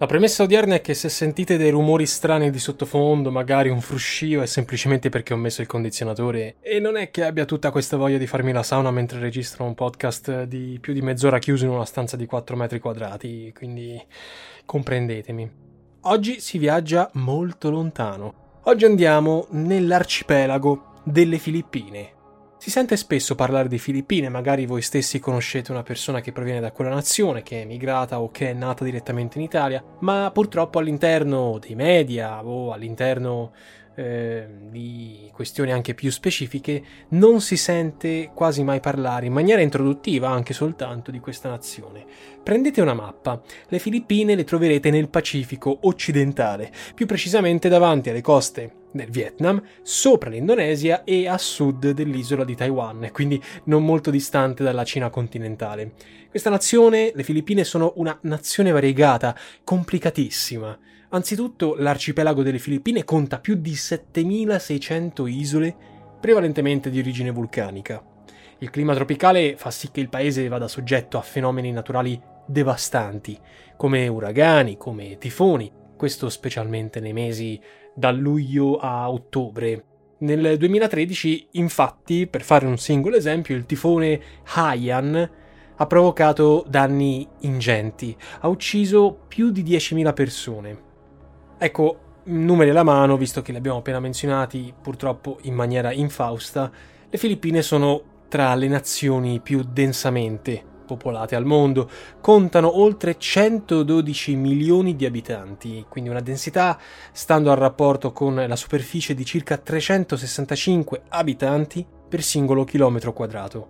La premessa odierna è che se sentite dei rumori strani di sottofondo, magari un fruscio, è semplicemente perché ho messo il condizionatore e non è che abbia tutta questa voglia di farmi la sauna mentre registro un podcast di più di mezz'ora chiuso in una stanza di 4 metri quadrati, quindi comprendetemi. Oggi si viaggia molto lontano. Oggi andiamo nell'arcipelago delle Filippine, si sente spesso parlare di Filippine, magari voi stessi conoscete una persona che proviene da quella nazione, che è emigrata o che è nata direttamente in Italia, ma purtroppo all'interno dei media o all'interno eh, di questioni anche più specifiche non si sente quasi mai parlare in maniera introduttiva anche soltanto di questa nazione. Prendete una mappa, le Filippine le troverete nel Pacifico occidentale, più precisamente davanti alle coste del Vietnam, sopra l'Indonesia e a sud dell'isola di Taiwan, quindi non molto distante dalla Cina continentale. Questa nazione, le Filippine, sono una nazione variegata, complicatissima. Anzitutto l'arcipelago delle Filippine conta più di 7600 isole, prevalentemente di origine vulcanica. Il clima tropicale fa sì che il paese vada soggetto a fenomeni naturali devastanti, come uragani, come tifoni, questo specialmente nei mesi da luglio a ottobre. Nel 2013, infatti, per fare un singolo esempio, il tifone Haiyan ha provocato danni ingenti, ha ucciso più di 10.000 persone. Ecco, numeri alla mano, visto che li abbiamo appena menzionati, purtroppo in maniera infausta, le Filippine sono tra le nazioni più densamente popolate al mondo, contano oltre 112 milioni di abitanti, quindi una densità stando al rapporto con la superficie di circa 365 abitanti per singolo chilometro quadrato.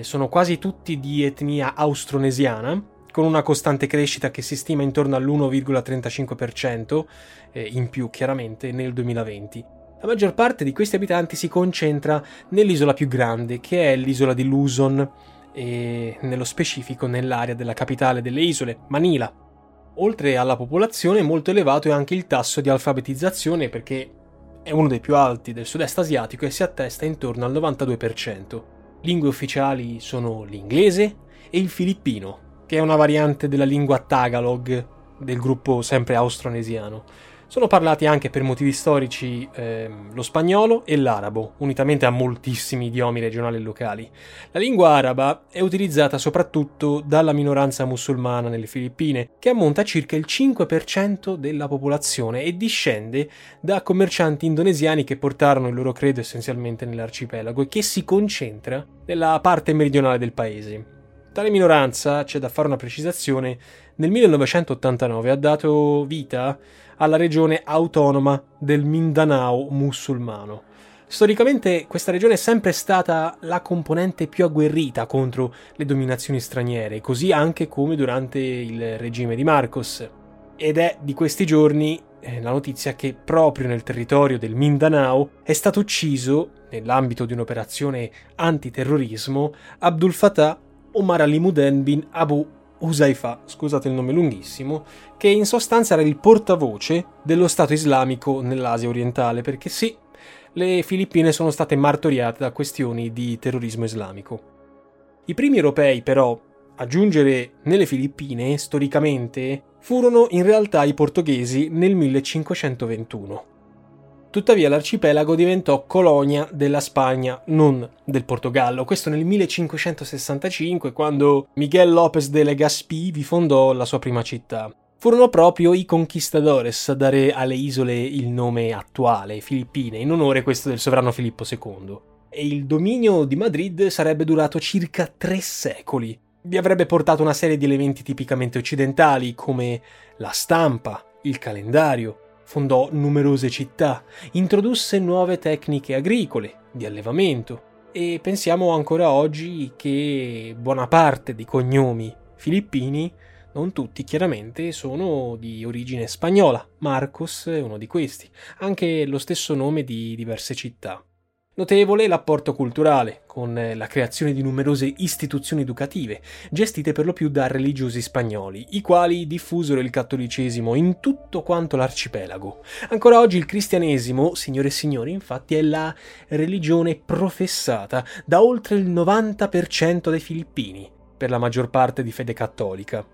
Sono quasi tutti di etnia austronesiana, con una costante crescita che si stima intorno all'1,35%, eh, in più chiaramente nel 2020. La maggior parte di questi abitanti si concentra nell'isola più grande, che è l'isola di Luzon, e nello specifico nell'area della capitale delle isole, Manila. Oltre alla popolazione molto elevato è anche il tasso di alfabetizzazione perché è uno dei più alti del sud-est asiatico e si attesta intorno al 92%. Lingue ufficiali sono l'inglese e il filippino, che è una variante della lingua Tagalog del gruppo sempre austronesiano. Sono parlati anche per motivi storici eh, lo spagnolo e l'arabo, unitamente a moltissimi idiomi regionali e locali. La lingua araba è utilizzata soprattutto dalla minoranza musulmana nelle Filippine, che ammonta a circa il 5% della popolazione e discende da commercianti indonesiani che portarono il loro credo essenzialmente nell'arcipelago e che si concentra nella parte meridionale del paese. Tale minoranza, c'è da fare una precisazione, nel 1989 ha dato vita alla regione autonoma del Mindanao musulmano. Storicamente questa regione è sempre stata la componente più agguerrita contro le dominazioni straniere, così anche come durante il regime di Marcos. Ed è di questi giorni eh, la notizia che proprio nel territorio del Mindanao è stato ucciso, nell'ambito di un'operazione antiterrorismo, Abdul Fattah Omar Ali-Muden bin Abu Usaifa, scusate il nome lunghissimo, che in sostanza era il portavoce dello Stato islamico nell'Asia orientale, perché sì, le Filippine sono state martoriate da questioni di terrorismo islamico. I primi europei, però, a giungere nelle Filippine, storicamente, furono in realtà i portoghesi nel 1521. Tuttavia l'arcipelago diventò colonia della Spagna, non del Portogallo. Questo nel 1565, quando Miguel López de Legazpi vi fondò la sua prima città. furono proprio i conquistadores a dare alle isole il nome attuale, Filippine, in onore questo del sovrano Filippo II. E il dominio di Madrid sarebbe durato circa tre secoli. Vi avrebbe portato una serie di elementi tipicamente occidentali, come la stampa, il calendario, fondò numerose città, introdusse nuove tecniche agricole, di allevamento, e pensiamo ancora oggi che buona parte dei cognomi filippini non tutti chiaramente sono di origine spagnola, Marcos è uno di questi, anche lo stesso nome di diverse città. Notevole l'apporto culturale, con la creazione di numerose istituzioni educative, gestite per lo più da religiosi spagnoli, i quali diffusero il cattolicesimo in tutto quanto l'arcipelago. Ancora oggi il cristianesimo, signore e signori, infatti è la religione professata da oltre il 90% dei filippini, per la maggior parte di fede cattolica.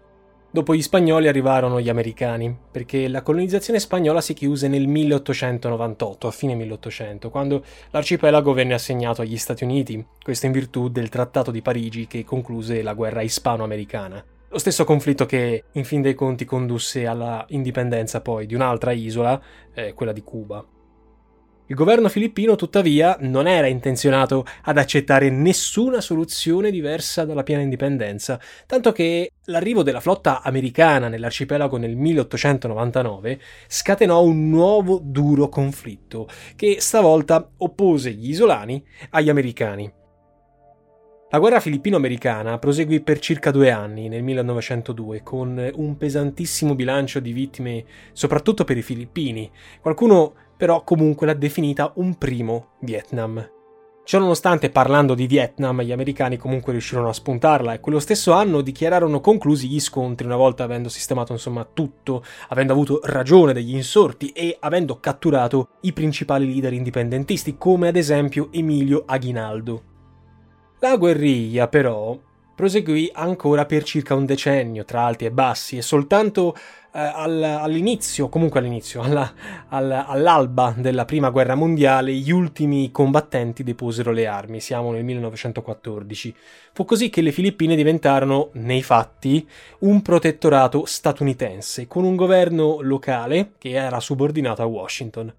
Dopo gli spagnoli arrivarono gli americani, perché la colonizzazione spagnola si chiuse nel 1898, a fine 1800, quando l'arcipelago venne assegnato agli Stati Uniti, questo in virtù del Trattato di Parigi che concluse la guerra ispano-americana. Lo stesso conflitto che, in fin dei conti, condusse alla indipendenza poi di un'altra isola, eh, quella di Cuba. Il governo filippino, tuttavia, non era intenzionato ad accettare nessuna soluzione diversa dalla piena indipendenza, tanto che l'arrivo della flotta americana nell'arcipelago nel 1899 scatenò un nuovo duro conflitto, che stavolta oppose gli isolani agli americani. La guerra filippino-americana proseguì per circa due anni nel 1902 con un pesantissimo bilancio di vittime soprattutto per i filippini. Qualcuno però comunque l'ha definita un primo Vietnam. Ciononostante, parlando di Vietnam, gli americani comunque riuscirono a spuntarla e quello stesso anno dichiararono conclusi gli scontri una volta avendo sistemato insomma tutto, avendo avuto ragione degli insorti e avendo catturato i principali leader indipendentisti come ad esempio Emilio Aguinaldo. La guerriglia, però, proseguì ancora per circa un decennio tra alti e bassi e soltanto all'inizio, comunque all'inizio, alla, alla, all'alba della prima guerra mondiale, gli ultimi combattenti deposero le armi, siamo nel 1914. Fu così che le Filippine diventarono, nei fatti, un protettorato statunitense, con un governo locale che era subordinato a Washington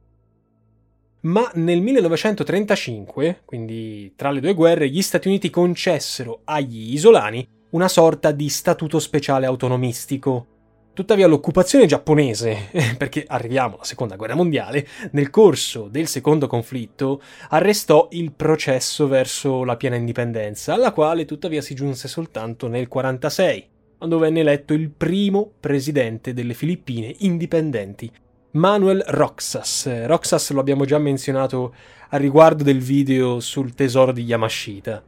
ma nel 1935, quindi tra le due guerre, gli Stati Uniti concessero agli isolani una sorta di statuto speciale autonomistico. Tuttavia l'occupazione giapponese, perché arriviamo alla seconda guerra mondiale, nel corso del secondo conflitto arrestò il processo verso la piena indipendenza, alla quale tuttavia si giunse soltanto nel 1946, quando venne eletto il primo presidente delle Filippine indipendenti, Manuel Roxas. Roxas lo abbiamo già menzionato a riguardo del video sul tesoro di Yamashita.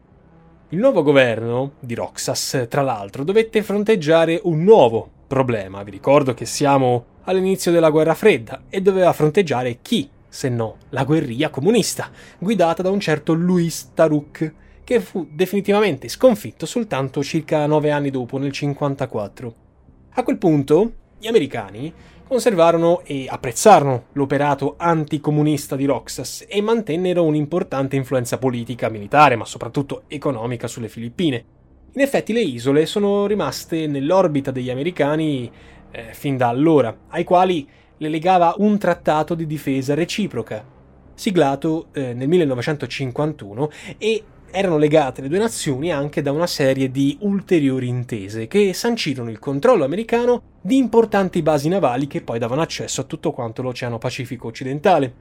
Il nuovo governo di Roxas, tra l'altro, dovette fronteggiare un nuovo problema. Vi ricordo che siamo all'inizio della guerra fredda e doveva fronteggiare chi, se no la guerriglia comunista, guidata da un certo Louis Taruk, che fu definitivamente sconfitto soltanto circa nove anni dopo, nel 1954. A quel punto, gli americani conservarono e apprezzarono l'operato anticomunista di Roxas e mantennero un'importante influenza politica, militare, ma soprattutto economica sulle Filippine. In effetti le isole sono rimaste nell'orbita degli americani eh, fin da allora, ai quali le legava un trattato di difesa reciproca, siglato eh, nel 1951 e erano legate le due nazioni anche da una serie di ulteriori intese che sancirono il controllo americano di importanti basi navali che poi davano accesso a tutto quanto l'Oceano Pacifico occidentale.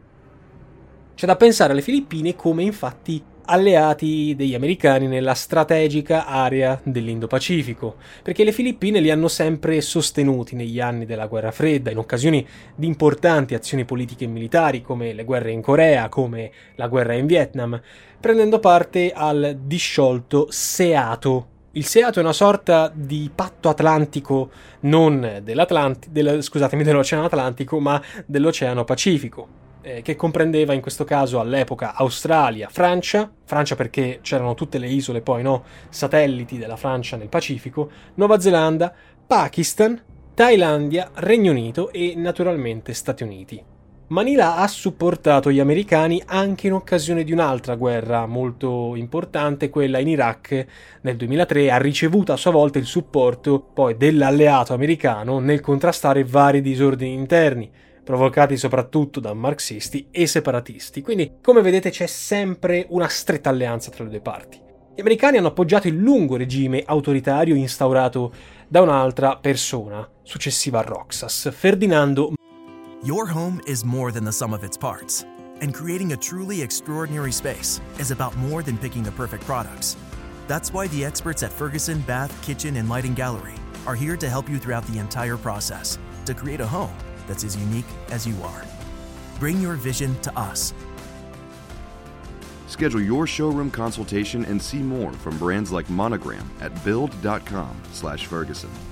C'è da pensare alle Filippine come infatti alleati degli americani nella strategica area dell'Indo-Pacifico, perché le Filippine li hanno sempre sostenuti negli anni della guerra fredda, in occasioni di importanti azioni politiche e militari come le guerre in Corea, come la guerra in Vietnam, prendendo parte al disciolto SEATO. Il SEATO è una sorta di patto atlantico non del, scusatemi, dell'Oceano Atlantico, ma dell'Oceano Pacifico eh, che comprendeva in questo caso all'epoca Australia, Francia, Francia perché c'erano tutte le isole poi, no, satelliti della Francia nel Pacifico, Nuova Zelanda, Pakistan, Thailandia, Regno Unito e naturalmente Stati Uniti. Manila ha supportato gli americani anche in occasione di un'altra guerra molto importante, quella in Iraq nel 2003, ha ricevuto a sua volta il supporto poi dell'alleato americano nel contrastare vari disordini interni, provocati soprattutto da marxisti e separatisti. Quindi, come vedete, c'è sempre una stretta alleanza tra le due parti. Gli americani hanno appoggiato il lungo regime autoritario instaurato da un'altra persona, successiva a Roxas, Ferdinando Your home is more than the sum of its parts, and creating a truly extraordinary space is about more than picking the perfect products. That's why the experts at Ferguson Bath, Kitchen, and Lighting Gallery are here to help you throughout the entire process to create a home that's as unique as you are. Bring your vision to us. Schedule your showroom consultation and see more from brands like Monogram at build.com/ferguson.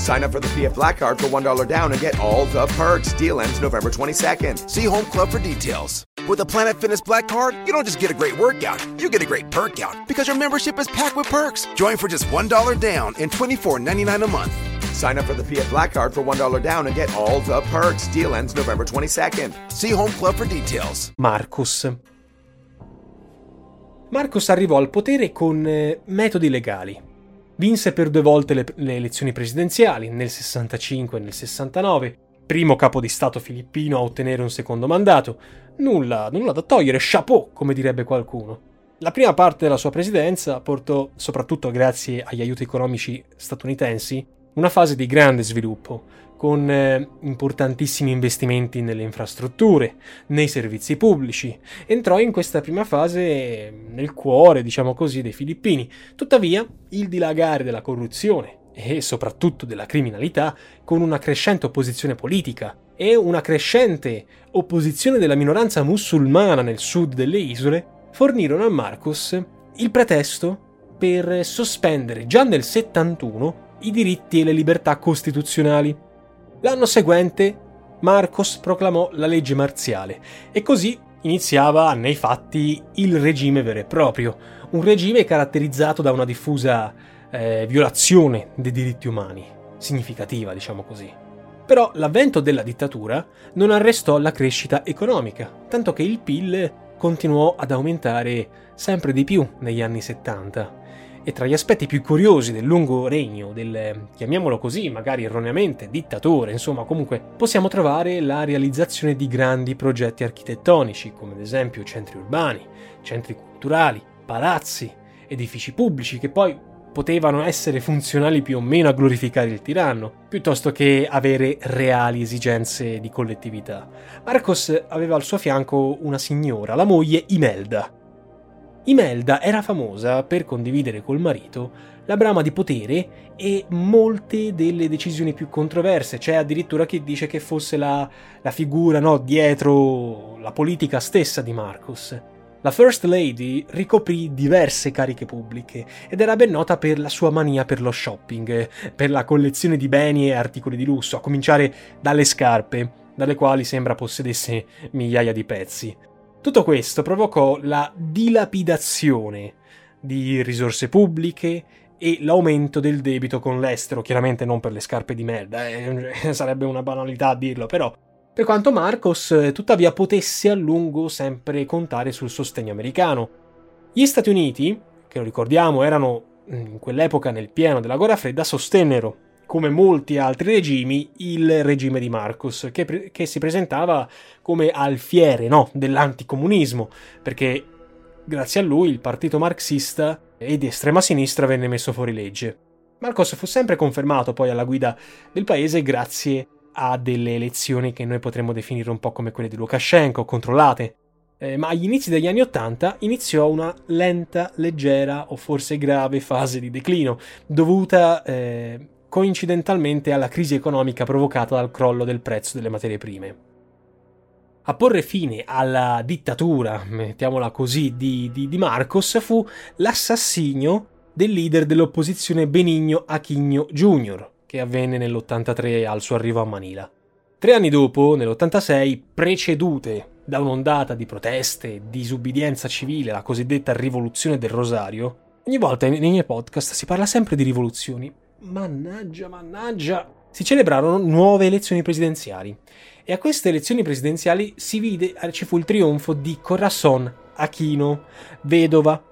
Sign up for the PF Black Card for $1 down and get all the perks. Deal ends November 22nd. See Home Club for details. With the Planet Fitness Black Card, you don't just get a great workout, you get a great perk out because your membership is packed with perks. Join for just $1 down and $24.99 a month. Sign up for the PF Black Card for $1 down and get all the perks. Deal ends November 22nd. See Home Club for details. Marcus. Marcus arrivò al potere con eh, metodi legali. Vinse per due volte le, le elezioni presidenziali, nel 65 e nel 69, primo capo di Stato filippino a ottenere un secondo mandato. Nulla, nulla da togliere, chapeau, come direbbe qualcuno. La prima parte della sua presidenza portò, soprattutto grazie agli aiuti economici statunitensi, una fase di grande sviluppo, con eh, importantissimi investimenti nelle infrastrutture, nei servizi pubblici. Entrò in questa prima fase eh, nel cuore, diciamo così, dei filippini. Tuttavia, il dilagare della corruzione e soprattutto della criminalità, con una crescente opposizione politica e una crescente opposizione della minoranza musulmana nel sud delle isole, fornirono a Marcos il pretesto per sospendere già nel 71 i diritti e le libertà costituzionali L'anno seguente Marcos proclamò la legge marziale e così iniziava nei fatti il regime vero e proprio, un regime caratterizzato da una diffusa eh, violazione dei diritti umani, significativa diciamo così. Però l'avvento della dittatura non arrestò la crescita economica, tanto che il PIL continuò ad aumentare sempre di più negli anni 70 e tra gli aspetti più curiosi del lungo regno del, chiamiamolo così, magari erroneamente, dittatore, insomma comunque, possiamo trovare la realizzazione di grandi progetti architettonici, come ad esempio centri urbani, centri culturali, palazzi, edifici pubblici che poi potevano essere funzionali più o meno a glorificare il tiranno, piuttosto che avere reali esigenze di collettività. Marcos aveva al suo fianco una signora, la moglie Imelda, Imelda era famosa per condividere col marito la brama di potere e molte delle decisioni più controverse. C'è addirittura chi dice che fosse la, la figura no, dietro la politica stessa di Marcus. La First Lady ricoprì diverse cariche pubbliche ed era ben nota per la sua mania per lo shopping, per la collezione di beni e articoli di lusso, a cominciare dalle scarpe, dalle quali sembra possedesse migliaia di pezzi. Tutto questo provocò la dilapidazione di risorse pubbliche e l'aumento del debito con l'estero, chiaramente non per le scarpe di merda, eh, sarebbe una banalità dirlo, però per quanto Marcos eh, tuttavia potesse a lungo sempre contare sul sostegno americano. Gli Stati Uniti, che lo ricordiamo erano mm, in quell'epoca nel pieno della guerra fredda, sostennero come molti altri regimi, il regime di Marcos, che, pre- che si presentava come alfiere no, dell'anticomunismo, perché grazie a lui il partito marxista e di estrema sinistra venne messo fuori legge. Marcos fu sempre confermato poi alla guida del paese grazie a delle elezioni che noi potremmo definire un po' come quelle di Lukashenko, controllate. Eh, ma agli inizi degli anni Ottanta iniziò una lenta, leggera o forse grave fase di declino, dovuta eh, coincidentalmente alla crisi economica provocata dal crollo del prezzo delle materie prime. a porre fine alla dittatura, mettiamola così, di, di, di Marcos fu l'assassinio del leader dell'opposizione Benigno Aquino Jr., che avvenne nell'83 al suo arrivo a Manila. Tre anni dopo, nell'86, precedute da un'ondata di proteste disubbidienza civile, la cosiddetta rivoluzione del Rosario, ogni volta nei miei podcast si parla sempre di rivoluzioni. Mannaggia, mannaggia! Si celebrarono nuove elezioni presidenziali e a queste elezioni presidenziali si vide, ci fu il trionfo di Corazon Aquino, vedova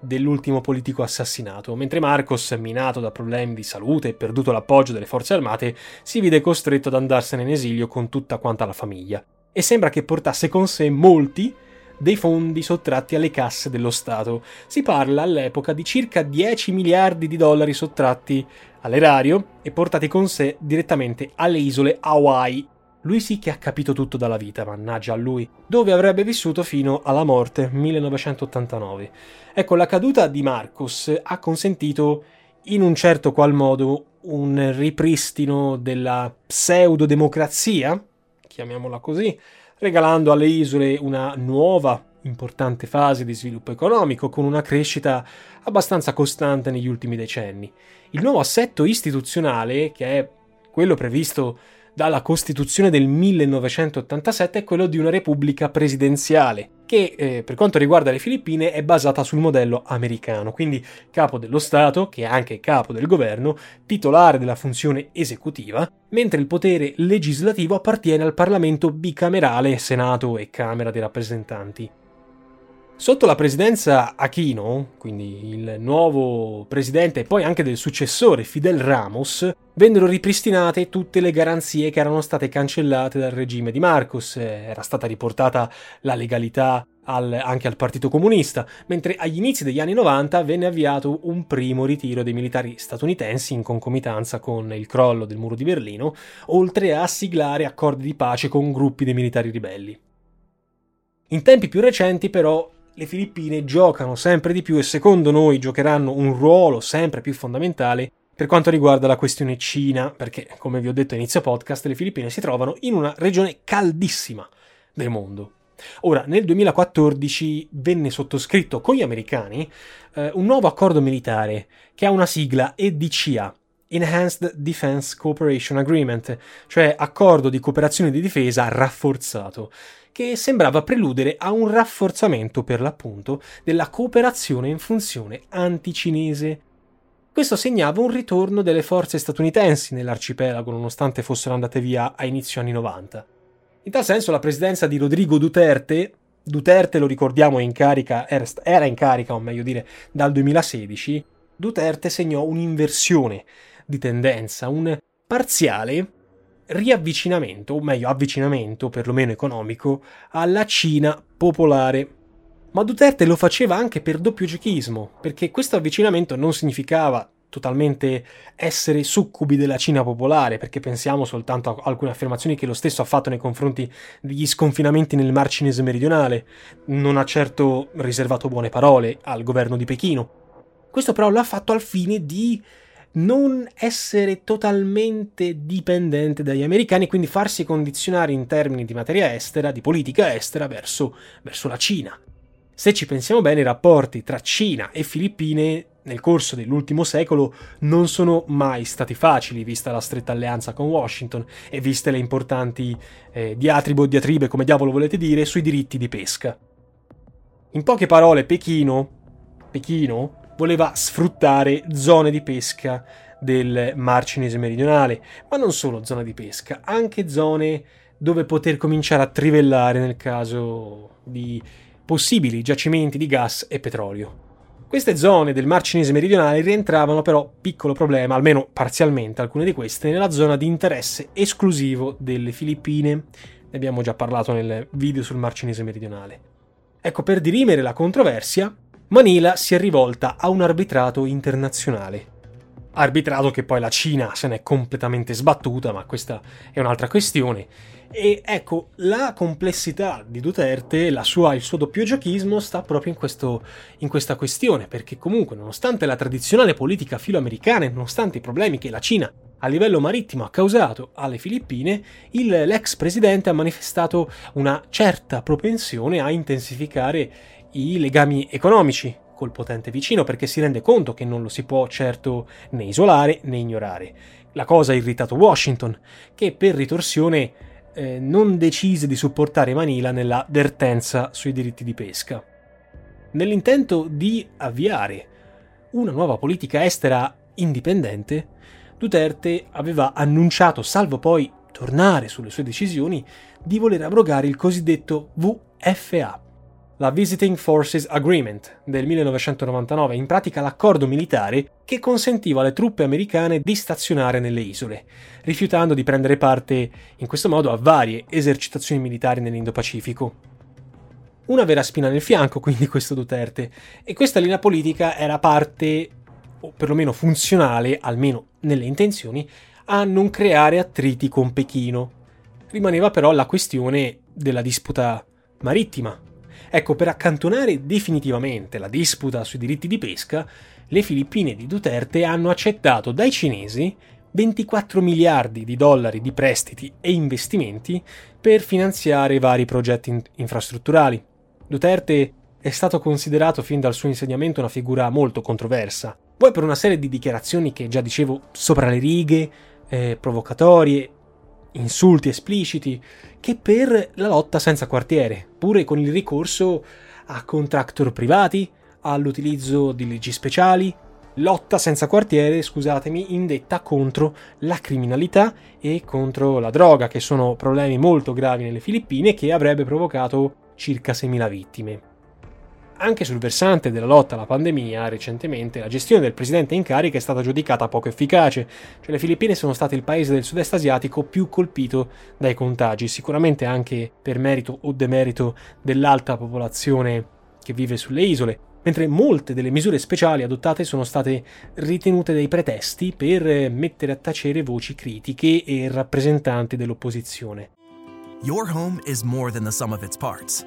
dell'ultimo politico assassinato, mentre Marcos, minato da problemi di salute e perduto l'appoggio delle forze armate, si vide costretto ad andarsene in esilio con tutta quanta la famiglia. E sembra che portasse con sé molti dei fondi sottratti alle casse dello Stato. Si parla all'epoca di circa 10 miliardi di dollari sottratti all'erario e portati con sé direttamente alle isole Hawaii lui sì che ha capito tutto dalla vita, mannaggia a lui, dove avrebbe vissuto fino alla morte, 1989. Ecco, la caduta di Marcus ha consentito, in un certo qual modo, un ripristino della pseudo-democrazia, chiamiamola così, regalando alle isole una nuova importante fase di sviluppo economico con una crescita abbastanza costante negli ultimi decenni. Il nuovo assetto istituzionale, che è quello previsto dalla Costituzione del 1987 è quello di una repubblica presidenziale, che eh, per quanto riguarda le Filippine è basata sul modello americano, quindi capo dello Stato, che è anche capo del governo, titolare della funzione esecutiva, mentre il potere legislativo appartiene al Parlamento bicamerale, Senato e Camera dei rappresentanti. Sotto la presidenza Aquino, quindi il nuovo presidente e poi anche del successore Fidel Ramos, vennero ripristinate tutte le garanzie che erano state cancellate dal regime di Marcos. Era stata riportata la legalità al, anche al Partito Comunista, mentre agli inizi degli anni 90 venne avviato un primo ritiro dei militari statunitensi in concomitanza con il crollo del muro di Berlino, oltre a siglare accordi di pace con gruppi dei militari ribelli. In tempi più recenti, però, le Filippine giocano sempre di più e secondo noi giocheranno un ruolo sempre più fondamentale per quanto riguarda la questione Cina, perché come vi ho detto a inizio podcast, le Filippine si trovano in una regione caldissima del mondo. Ora, nel 2014 venne sottoscritto con gli americani eh, un nuovo accordo militare che ha una sigla EDCA, Enhanced Defense Cooperation Agreement, cioè accordo di cooperazione di difesa rafforzato, che sembrava preludere a un rafforzamento per l'appunto della cooperazione in funzione anticinese. Questo segnava un ritorno delle forze statunitensi nell'arcipelago nonostante fossero andate via a inizio anni 90. In tal senso la presidenza di Rodrigo Duterte, Duterte lo ricordiamo in carica, era in carica o meglio dire dal 2016, Duterte segnò un'inversione di tendenza, un parziale riavvicinamento, o meglio avvicinamento perlomeno economico, alla Cina popolare. Ma Duterte lo faceva anche per doppio gecchismo, perché questo avvicinamento non significava totalmente essere succubi della Cina popolare, perché pensiamo soltanto a alcune affermazioni che lo stesso ha fatto nei confronti degli sconfinamenti nel Mar Cinese meridionale. Non ha certo riservato buone parole al governo di Pechino. Questo però l'ha fatto al fine di non essere totalmente dipendente dagli americani, quindi farsi condizionare in termini di materia estera, di politica estera verso, verso la Cina. Se ci pensiamo bene, i rapporti tra Cina e Filippine nel corso dell'ultimo secolo non sono mai stati facili, vista la stretta alleanza con Washington e viste le importanti eh, diatribe o diatribe, come diavolo volete dire, sui diritti di pesca. In poche parole, Pechino, Pechino voleva sfruttare zone di pesca del Mar Cinese meridionale, ma non solo zone di pesca, anche zone dove poter cominciare a trivellare nel caso di possibili giacimenti di gas e petrolio. Queste zone del Mar Cinese meridionale rientravano però, piccolo problema, almeno parzialmente alcune di queste, nella zona di interesse esclusivo delle Filippine. Ne abbiamo già parlato nel video sul Mar Cinese meridionale. Ecco, per dirimere la controversia, Manila si è rivolta a un arbitrato internazionale. Arbitrato che poi la Cina se n'è completamente sbattuta, ma questa è un'altra questione. E ecco, la complessità di Duterte, sua, il suo doppio giochismo sta proprio in, questo, in questa questione, perché comunque, nonostante la tradizionale politica filoamericana e nonostante i problemi che la Cina a livello marittimo ha causato alle Filippine, il, l'ex presidente ha manifestato una certa propensione a intensificare i legami economici col potente vicino perché si rende conto che non lo si può certo né isolare né ignorare. La cosa ha irritato Washington, che per ritorsione eh, non decise di supportare Manila nella vertenza sui diritti di pesca. Nell'intento di avviare una nuova politica estera indipendente, Duterte aveva annunciato, salvo poi tornare sulle sue decisioni, di voler abrogare il cosiddetto VFA, la Visiting Forces Agreement del 1999, in pratica l'accordo militare che consentiva alle truppe americane di stazionare nelle isole, rifiutando di prendere parte in questo modo a varie esercitazioni militari nell'Indo-Pacifico. Una vera spina nel fianco, quindi, questo Duterte, e questa linea politica era parte, o perlomeno funzionale, almeno nelle intenzioni, a non creare attriti con Pechino. Rimaneva però la questione della disputa marittima. Ecco, per accantonare definitivamente la disputa sui diritti di pesca, le Filippine di Duterte hanno accettato dai cinesi 24 miliardi di dollari di prestiti e investimenti per finanziare vari progetti in- infrastrutturali. Duterte è stato considerato fin dal suo insediamento una figura molto controversa, poi per una serie di dichiarazioni che già dicevo sopra le righe, eh, provocatorie, insulti espliciti, che per la lotta senza quartiere, pure con il ricorso a contractor privati, all'utilizzo di leggi speciali, lotta senza quartiere, scusatemi, indetta contro la criminalità e contro la droga, che sono problemi molto gravi nelle Filippine che avrebbe provocato circa 6.000 vittime. Anche sul versante della lotta alla pandemia, recentemente, la gestione del presidente in carica è stata giudicata poco efficace, cioè le Filippine sono state il paese del sud-est asiatico più colpito dai contagi, sicuramente anche per merito o demerito dell'alta popolazione che vive sulle isole, mentre molte delle misure speciali adottate sono state ritenute dei pretesti per mettere a tacere voci critiche e rappresentanti dell'opposizione. Your home is more than the sum of its parts.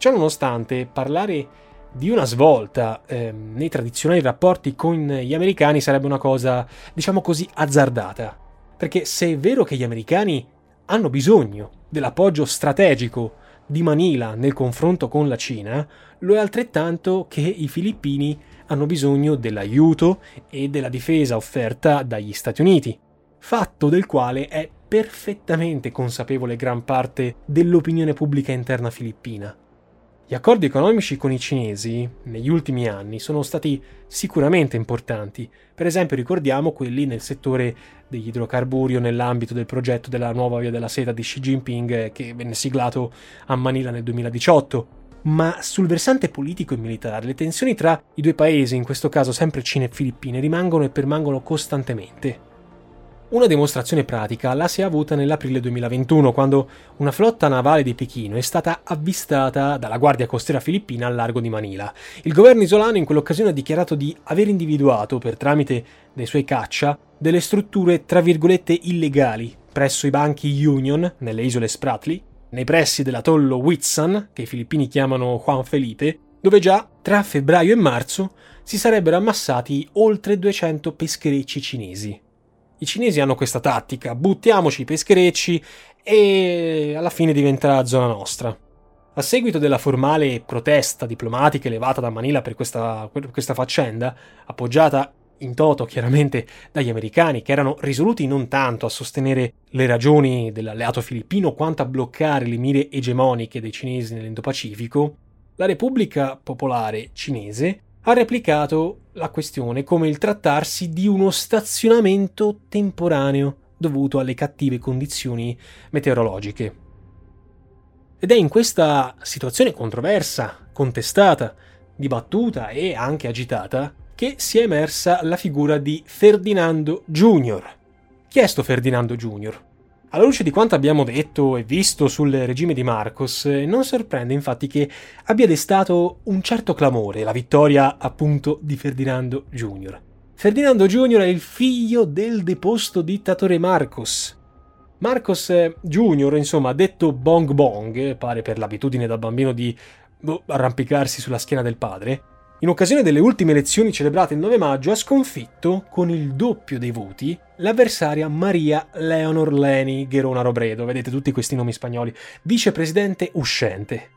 Ciononostante, parlare di una svolta eh, nei tradizionali rapporti con gli americani sarebbe una cosa, diciamo così, azzardata. Perché se è vero che gli americani hanno bisogno dell'appoggio strategico di Manila nel confronto con la Cina, lo è altrettanto che i filippini hanno bisogno dell'aiuto e della difesa offerta dagli Stati Uniti, fatto del quale è perfettamente consapevole gran parte dell'opinione pubblica interna filippina. Gli accordi economici con i cinesi negli ultimi anni sono stati sicuramente importanti, per esempio ricordiamo quelli nel settore degli idrocarburi o nell'ambito del progetto della nuova via della seta di Xi Jinping eh, che venne siglato a Manila nel 2018. Ma sul versante politico e militare le tensioni tra i due paesi, in questo caso sempre Cina e Filippine, rimangono e permangono costantemente. Una dimostrazione pratica la si è avuta nell'aprile 2021, quando una flotta navale di Pechino è stata avvistata dalla Guardia Costiera filippina al largo di Manila. Il governo isolano in quell'occasione ha dichiarato di aver individuato, per tramite dei suoi caccia, delle strutture tra virgolette illegali presso i banchi Union, nelle isole Spratly, nei pressi dell'atollo Whitsun, che i filippini chiamano Juan Felipe, dove già tra febbraio e marzo si sarebbero ammassati oltre 200 pescherecci cinesi. I cinesi hanno questa tattica, buttiamoci i pescherecci e alla fine diventerà zona nostra. A seguito della formale protesta diplomatica elevata da Manila per questa, per questa faccenda, appoggiata in toto chiaramente dagli americani, che erano risoluti non tanto a sostenere le ragioni dell'alleato filippino quanto a bloccare le mire egemoniche dei cinesi nell'Indo-Pacifico, la Repubblica Popolare Cinese ha replicato la questione come il trattarsi di uno stazionamento temporaneo dovuto alle cattive condizioni meteorologiche. Ed è in questa situazione controversa, contestata, dibattuta e anche agitata che si è emersa la figura di Ferdinando Junior. Chi è sto Ferdinando Junior? Alla luce di quanto abbiamo detto e visto sul regime di Marcos, non sorprende infatti che abbia destato un certo clamore la vittoria appunto di Ferdinando Jr. Ferdinando Jr. è il figlio del deposto dittatore Marcos. Marcos Jr., insomma, detto Bong Bong, pare per l'abitudine da bambino di boh, arrampicarsi sulla schiena del padre, in occasione delle ultime elezioni celebrate il 9 maggio ha sconfitto, con il doppio dei voti, l'avversaria Maria Leonor Leni Gherona Robredo, vedete tutti questi nomi spagnoli, vicepresidente uscente.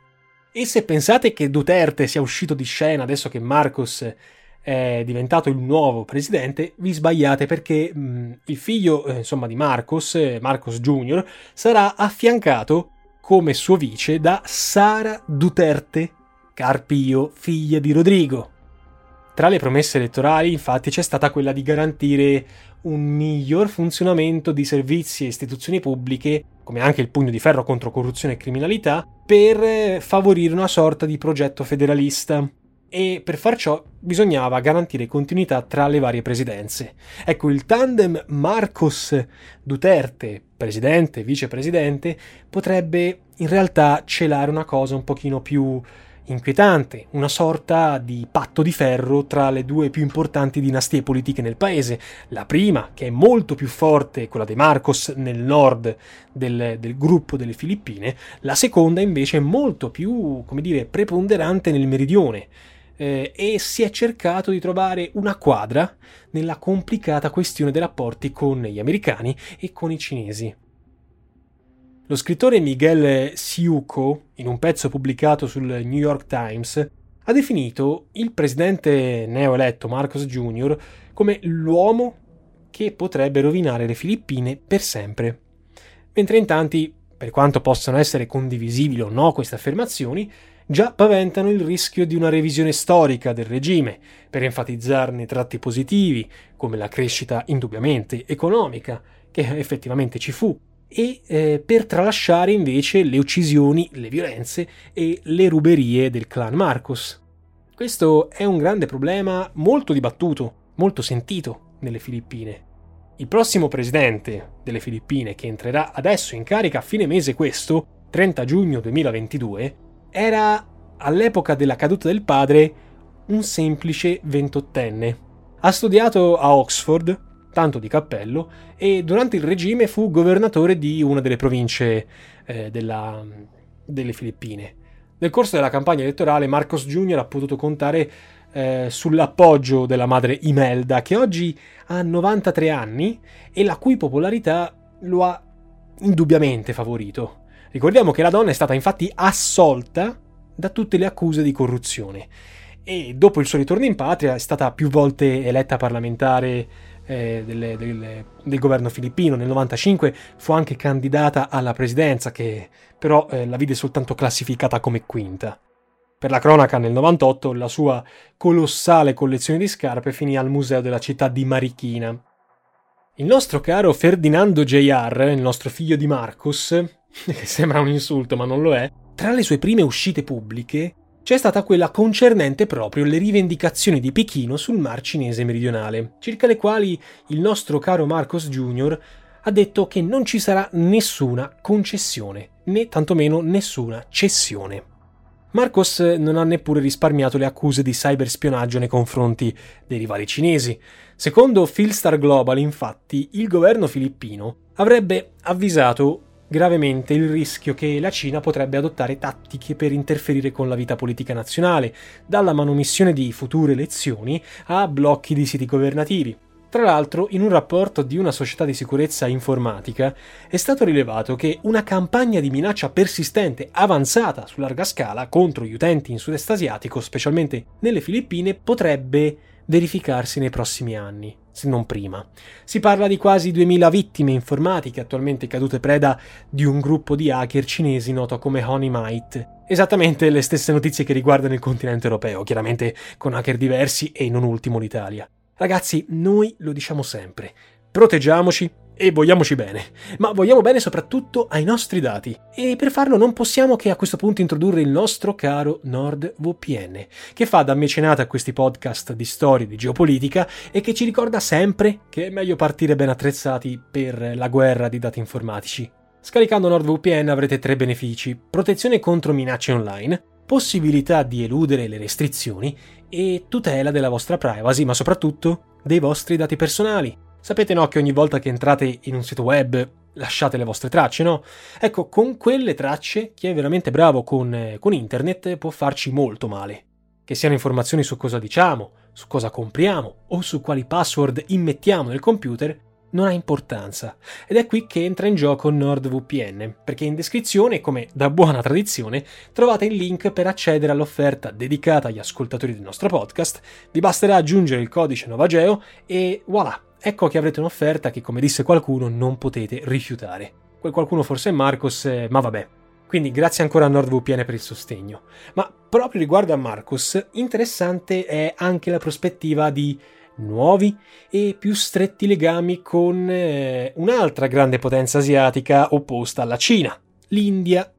E se pensate che Duterte sia uscito di scena adesso che Marcos è diventato il nuovo presidente, vi sbagliate perché mh, il figlio eh, insomma, di Marcos, Marcos Jr., sarà affiancato come suo vice da Sara Duterte Carpio, figlia di Rodrigo. Tra le promesse elettorali, infatti, c'è stata quella di garantire un miglior funzionamento di servizi e istituzioni pubbliche, come anche il pugno di ferro contro corruzione e criminalità, per favorire una sorta di progetto federalista. E per far ciò bisognava garantire continuità tra le varie presidenze. Ecco, il tandem Marcos Duterte, presidente e vicepresidente, potrebbe in realtà celare una cosa un pochino più inquietante, una sorta di patto di ferro tra le due più importanti dinastie politiche nel paese. La prima, che è molto più forte, quella dei Marcos nel nord del, del gruppo delle Filippine, la seconda invece è molto più, come dire, preponderante nel meridione. Eh, e si è cercato di trovare una quadra nella complicata questione dei rapporti con gli americani e con i cinesi. Lo scrittore Miguel Siuco, in un pezzo pubblicato sul New York Times, ha definito il presidente neoeletto Marcos Jr. come l'uomo che potrebbe rovinare le Filippine per sempre. Mentre in tanti, per quanto possano essere condivisibili o no queste affermazioni, già paventano il rischio di una revisione storica del regime, per enfatizzarne tratti positivi, come la crescita indubbiamente economica, che effettivamente ci fu, e eh, per tralasciare invece le uccisioni, le violenze e le ruberie del clan Marcos. Questo è un grande problema molto dibattuto, molto sentito nelle Filippine. Il prossimo presidente delle Filippine, che entrerà adesso in carica a fine mese questo, 30 giugno 2022, era all'epoca della caduta del padre un semplice ventottenne. Ha studiato a Oxford, tanto di cappello, e durante il regime fu governatore di una delle province eh, della, delle Filippine. Nel corso della campagna elettorale Marcos Jr. ha potuto contare eh, sull'appoggio della madre Imelda, che oggi ha 93 anni e la cui popolarità lo ha indubbiamente favorito. Ricordiamo che la donna è stata infatti assolta da tutte le accuse di corruzione e dopo il suo ritorno in patria è stata più volte eletta parlamentare eh, delle, delle, del governo filippino. Nel 95 fu anche candidata alla presidenza, che però eh, la vide soltanto classificata come quinta. Per la cronaca, nel 98 la sua colossale collezione di scarpe finì al museo della città di Marichina. Il nostro caro Ferdinando J.R., il nostro figlio di Marcus, che sembra un insulto ma non lo è, tra le sue prime uscite pubbliche c'è stata quella concernente proprio le rivendicazioni di Pechino sul Mar Cinese meridionale, circa le quali il nostro caro Marcos Jr. ha detto che non ci sarà nessuna concessione, né tantomeno nessuna cessione. Marcos non ha neppure risparmiato le accuse di cyberspionaggio nei confronti dei rivali cinesi. Secondo Philstar Global, infatti, il governo filippino avrebbe avvisato gravemente il rischio che la Cina potrebbe adottare tattiche per interferire con la vita politica nazionale, dalla manomissione di future elezioni a blocchi di siti governativi. Tra l'altro, in un rapporto di una società di sicurezza informatica è stato rilevato che una campagna di minaccia persistente avanzata su larga scala contro gli utenti in sud-est asiatico, specialmente nelle Filippine, potrebbe verificarsi nei prossimi anni, se non prima. Si parla di quasi 2000 vittime informatiche attualmente cadute preda di un gruppo di hacker cinesi noto come Honey Might. Esattamente le stesse notizie che riguardano il continente europeo, chiaramente con hacker diversi e non ultimo l'Italia. Ragazzi, noi lo diciamo sempre, proteggiamoci E vogliamoci bene, ma vogliamo bene soprattutto ai nostri dati. E per farlo non possiamo che a questo punto introdurre il nostro caro NordVPN, che fa da mecenate a questi podcast di storia di geopolitica e che ci ricorda sempre che è meglio partire ben attrezzati per la guerra di dati informatici. Scaricando NordVPN avrete tre benefici: protezione contro minacce online, possibilità di eludere le restrizioni e tutela della vostra privacy, ma soprattutto dei vostri dati personali. Sapete no che ogni volta che entrate in un sito web lasciate le vostre tracce, no? Ecco, con quelle tracce chi è veramente bravo con, eh, con internet può farci molto male. Che siano informazioni su cosa diciamo, su cosa compriamo o su quali password immettiamo nel computer, non ha importanza. Ed è qui che entra in gioco NordVPN, perché in descrizione, come da buona tradizione, trovate il link per accedere all'offerta dedicata agli ascoltatori del nostro podcast. Vi basterà aggiungere il codice Novageo e voilà, ecco che avrete un'offerta che, come disse qualcuno, non potete rifiutare. Quel qualcuno forse è Marcos, eh, ma vabbè. Quindi grazie ancora a NordVPN per il sostegno. Ma proprio riguardo a Marcos, interessante è anche la prospettiva di nuovi e più stretti legami con eh, un'altra grande potenza asiatica opposta alla Cina, l'India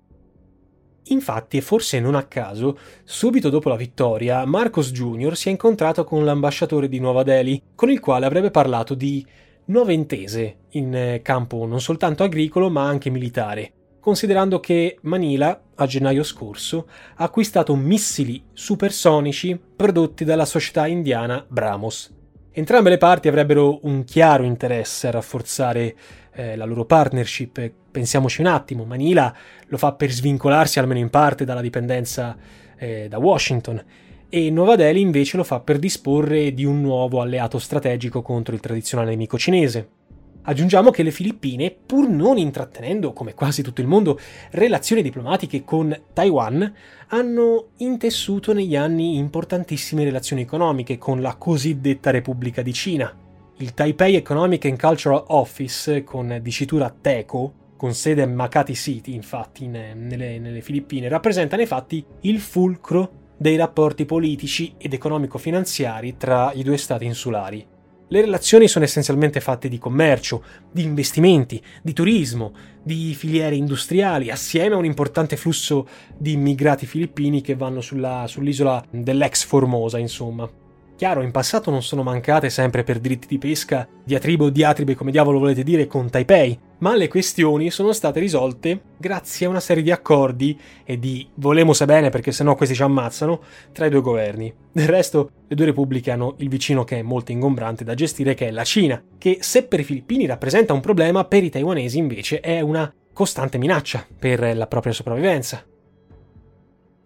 Infatti, e forse non a caso, subito dopo la vittoria, Marcos Jr. si è incontrato con l'ambasciatore di Nuova Delhi, con il quale avrebbe parlato di nuove intese in eh, campo non soltanto agricolo ma anche militare, considerando che Manila, a gennaio scorso, ha acquistato missili supersonici prodotti dalla società indiana Brahmos. Entrambe le parti avrebbero un chiaro interesse a rafforzare eh, la loro partnership. Pensiamoci un attimo, Manila lo fa per svincolarsi almeno in parte dalla dipendenza eh, da Washington e Nuova Delhi invece lo fa per disporre di un nuovo alleato strategico contro il tradizionale nemico cinese. Aggiungiamo che le Filippine, pur non intrattenendo, come quasi tutto il mondo, relazioni diplomatiche con Taiwan, hanno intessuto negli anni importantissime relazioni economiche con la cosiddetta Repubblica di Cina. Il Taipei Economic and Cultural Office, con dicitura TECO, con sede a Makati City, infatti, in, nelle, nelle Filippine, rappresenta nei fatti il fulcro dei rapporti politici ed economico-finanziari tra i due stati insulari. Le relazioni sono essenzialmente fatte di commercio, di investimenti, di turismo, di filiere industriali, assieme a un importante flusso di immigrati filippini che vanno sulla, sull'isola dell'ex Formosa, insomma. Chiaro, in passato non sono mancate sempre per diritti di pesca, diatribe o diatribe come diavolo volete dire con Taipei, ma le questioni sono state risolte grazie a una serie di accordi e di volemo bene perché sennò questi ci ammazzano tra i due governi. Del resto, le due repubbliche hanno il vicino che è molto ingombrante da gestire che è la Cina, che se per i filippini rappresenta un problema, per i taiwanesi invece è una costante minaccia per la propria sopravvivenza.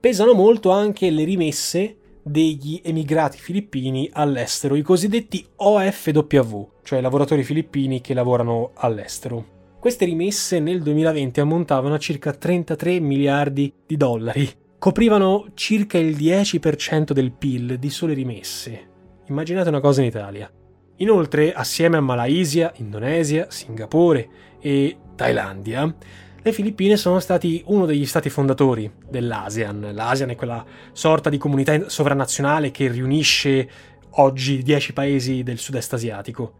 Pesano molto anche le rimesse degli emigrati filippini all'estero, i cosiddetti OFW, cioè lavoratori filippini che lavorano all'estero. Queste rimesse nel 2020 ammontavano a circa 33 miliardi di dollari, coprivano circa il 10% del PIL di sole rimesse. Immaginate una cosa in Italia. Inoltre, assieme a Malaysia, Indonesia, Singapore e Thailandia, le Filippine sono stati uno degli stati fondatori dell'ASEAN. L'ASEAN è quella sorta di comunità sovranazionale che riunisce oggi 10 paesi del sud-est asiatico.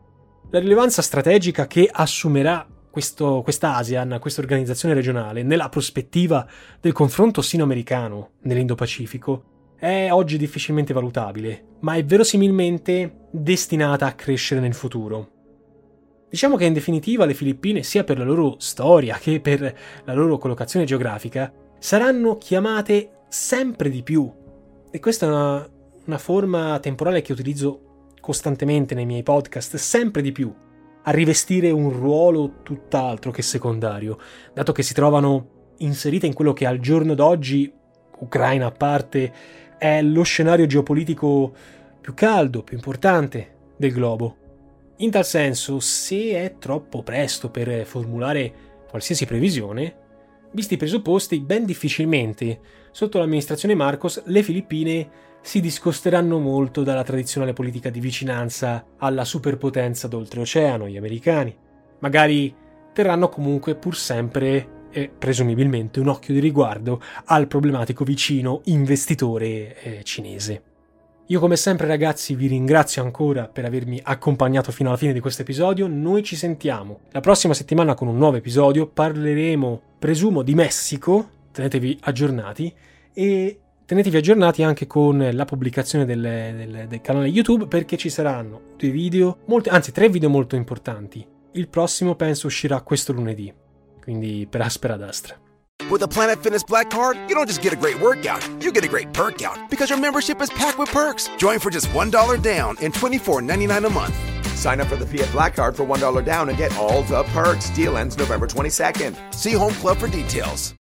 La rilevanza strategica che assumerà questo, questa ASEAN, questa organizzazione regionale, nella prospettiva del confronto sino-americano nell'Indo-Pacifico, è oggi difficilmente valutabile, ma è verosimilmente destinata a crescere nel futuro. Diciamo che in definitiva le Filippine, sia per la loro storia che per la loro collocazione geografica, saranno chiamate sempre di più. E questa è una, una forma temporale che utilizzo costantemente nei miei podcast, sempre di più, a rivestire un ruolo tutt'altro che secondario, dato che si trovano inserite in quello che al giorno d'oggi, Ucraina a parte, è lo scenario geopolitico più caldo, più importante del globo. In tal senso, se è troppo presto per formulare qualsiasi previsione, visti i presupposti, ben difficilmente, sotto l'amministrazione Marcos, le Filippine si discosteranno molto dalla tradizionale politica di vicinanza alla superpotenza d'oltreoceano, gli americani. Magari terranno comunque pur sempre e presumibilmente un occhio di riguardo al problematico vicino investitore eh, cinese. Io come sempre ragazzi vi ringrazio ancora per avermi accompagnato fino alla fine di questo episodio, noi ci sentiamo la prossima settimana con un nuovo episodio, parleremo presumo di Messico, tenetevi aggiornati e tenetevi aggiornati anche con la pubblicazione del, del, del canale YouTube perché ci saranno due video, molti, anzi tre video molto importanti. Il prossimo penso uscirà questo lunedì, quindi per aspera d'astra. With a Planet Fitness Black Card, you don't just get a great workout, you get a great perk out because your membership is packed with perks. Join for just $1 down and $24.99 a month. Sign up for the Fiat Black Card for $1 down and get all the perks. Deal ends November 22nd. See Home Club for details.